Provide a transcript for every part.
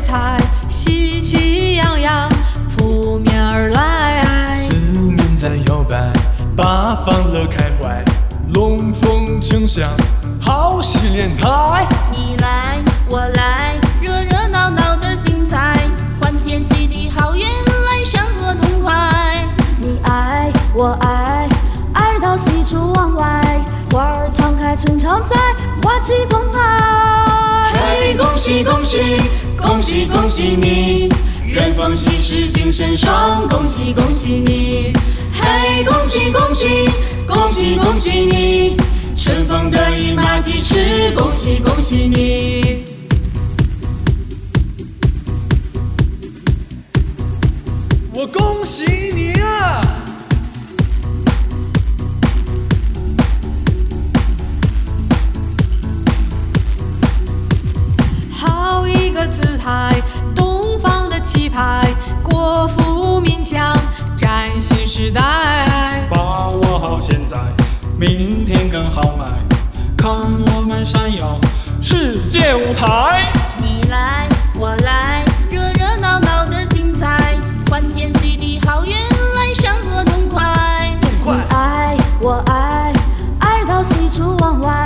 彩，喜气洋洋扑面而来。四面在摇摆，八方乐开怀，龙凤呈祥，好戏连台。你来我来，热热闹闹的精彩，欢天喜地好运来，山河痛快。你爱我爱，爱到喜出望外，花儿常开春常在，花气澎湃。恭喜恭喜恭喜恭喜你，人逢喜事精神爽，恭喜恭喜你。嘿，恭喜恭喜恭喜恭喜你，春风得意马蹄驰，恭喜恭喜你。我恭喜你个姿态，东方的气派，国富民强，崭新时代。把握好现在，明天更豪迈。看我们闪耀世界舞台。你来我来，喜出望外，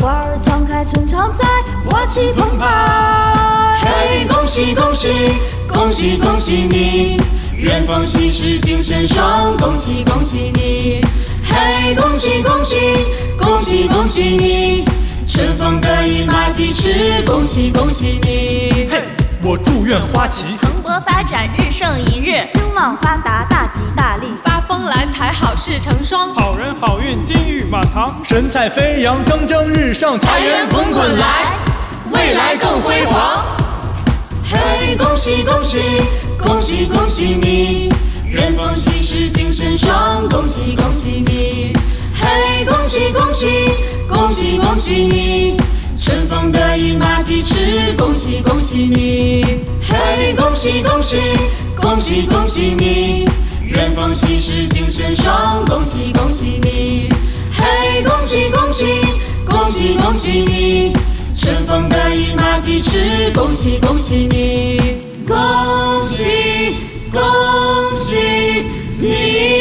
花儿常开春常在，花气澎湃。嘿，恭喜恭喜恭喜恭喜你，人逢喜事精神爽，恭喜恭喜你。嘿，恭喜恭喜恭喜恭喜你，春风得意马蹄驰，恭喜恭喜你。嘿，我祝愿花旗蓬勃发展，日盛一日。兴旺发达，大来财，好事成双。好人好运，金玉满堂，神采飞扬，蒸蒸日上，财源滚滚来，未来更辉煌。嘿，恭喜恭喜恭喜恭喜你，人逢喜事精神爽，恭喜恭喜你。嘿，恭喜恭喜恭喜恭喜你，春风得意马蹄驰，恭喜恭喜你。嘿，恭喜恭喜恭喜恭喜你，人逢喜事精神爽，恭喜恭喜你。嘿，恭喜恭喜恭喜恭喜你，春风得意马蹄疾，恭喜恭喜你，恭喜恭喜你，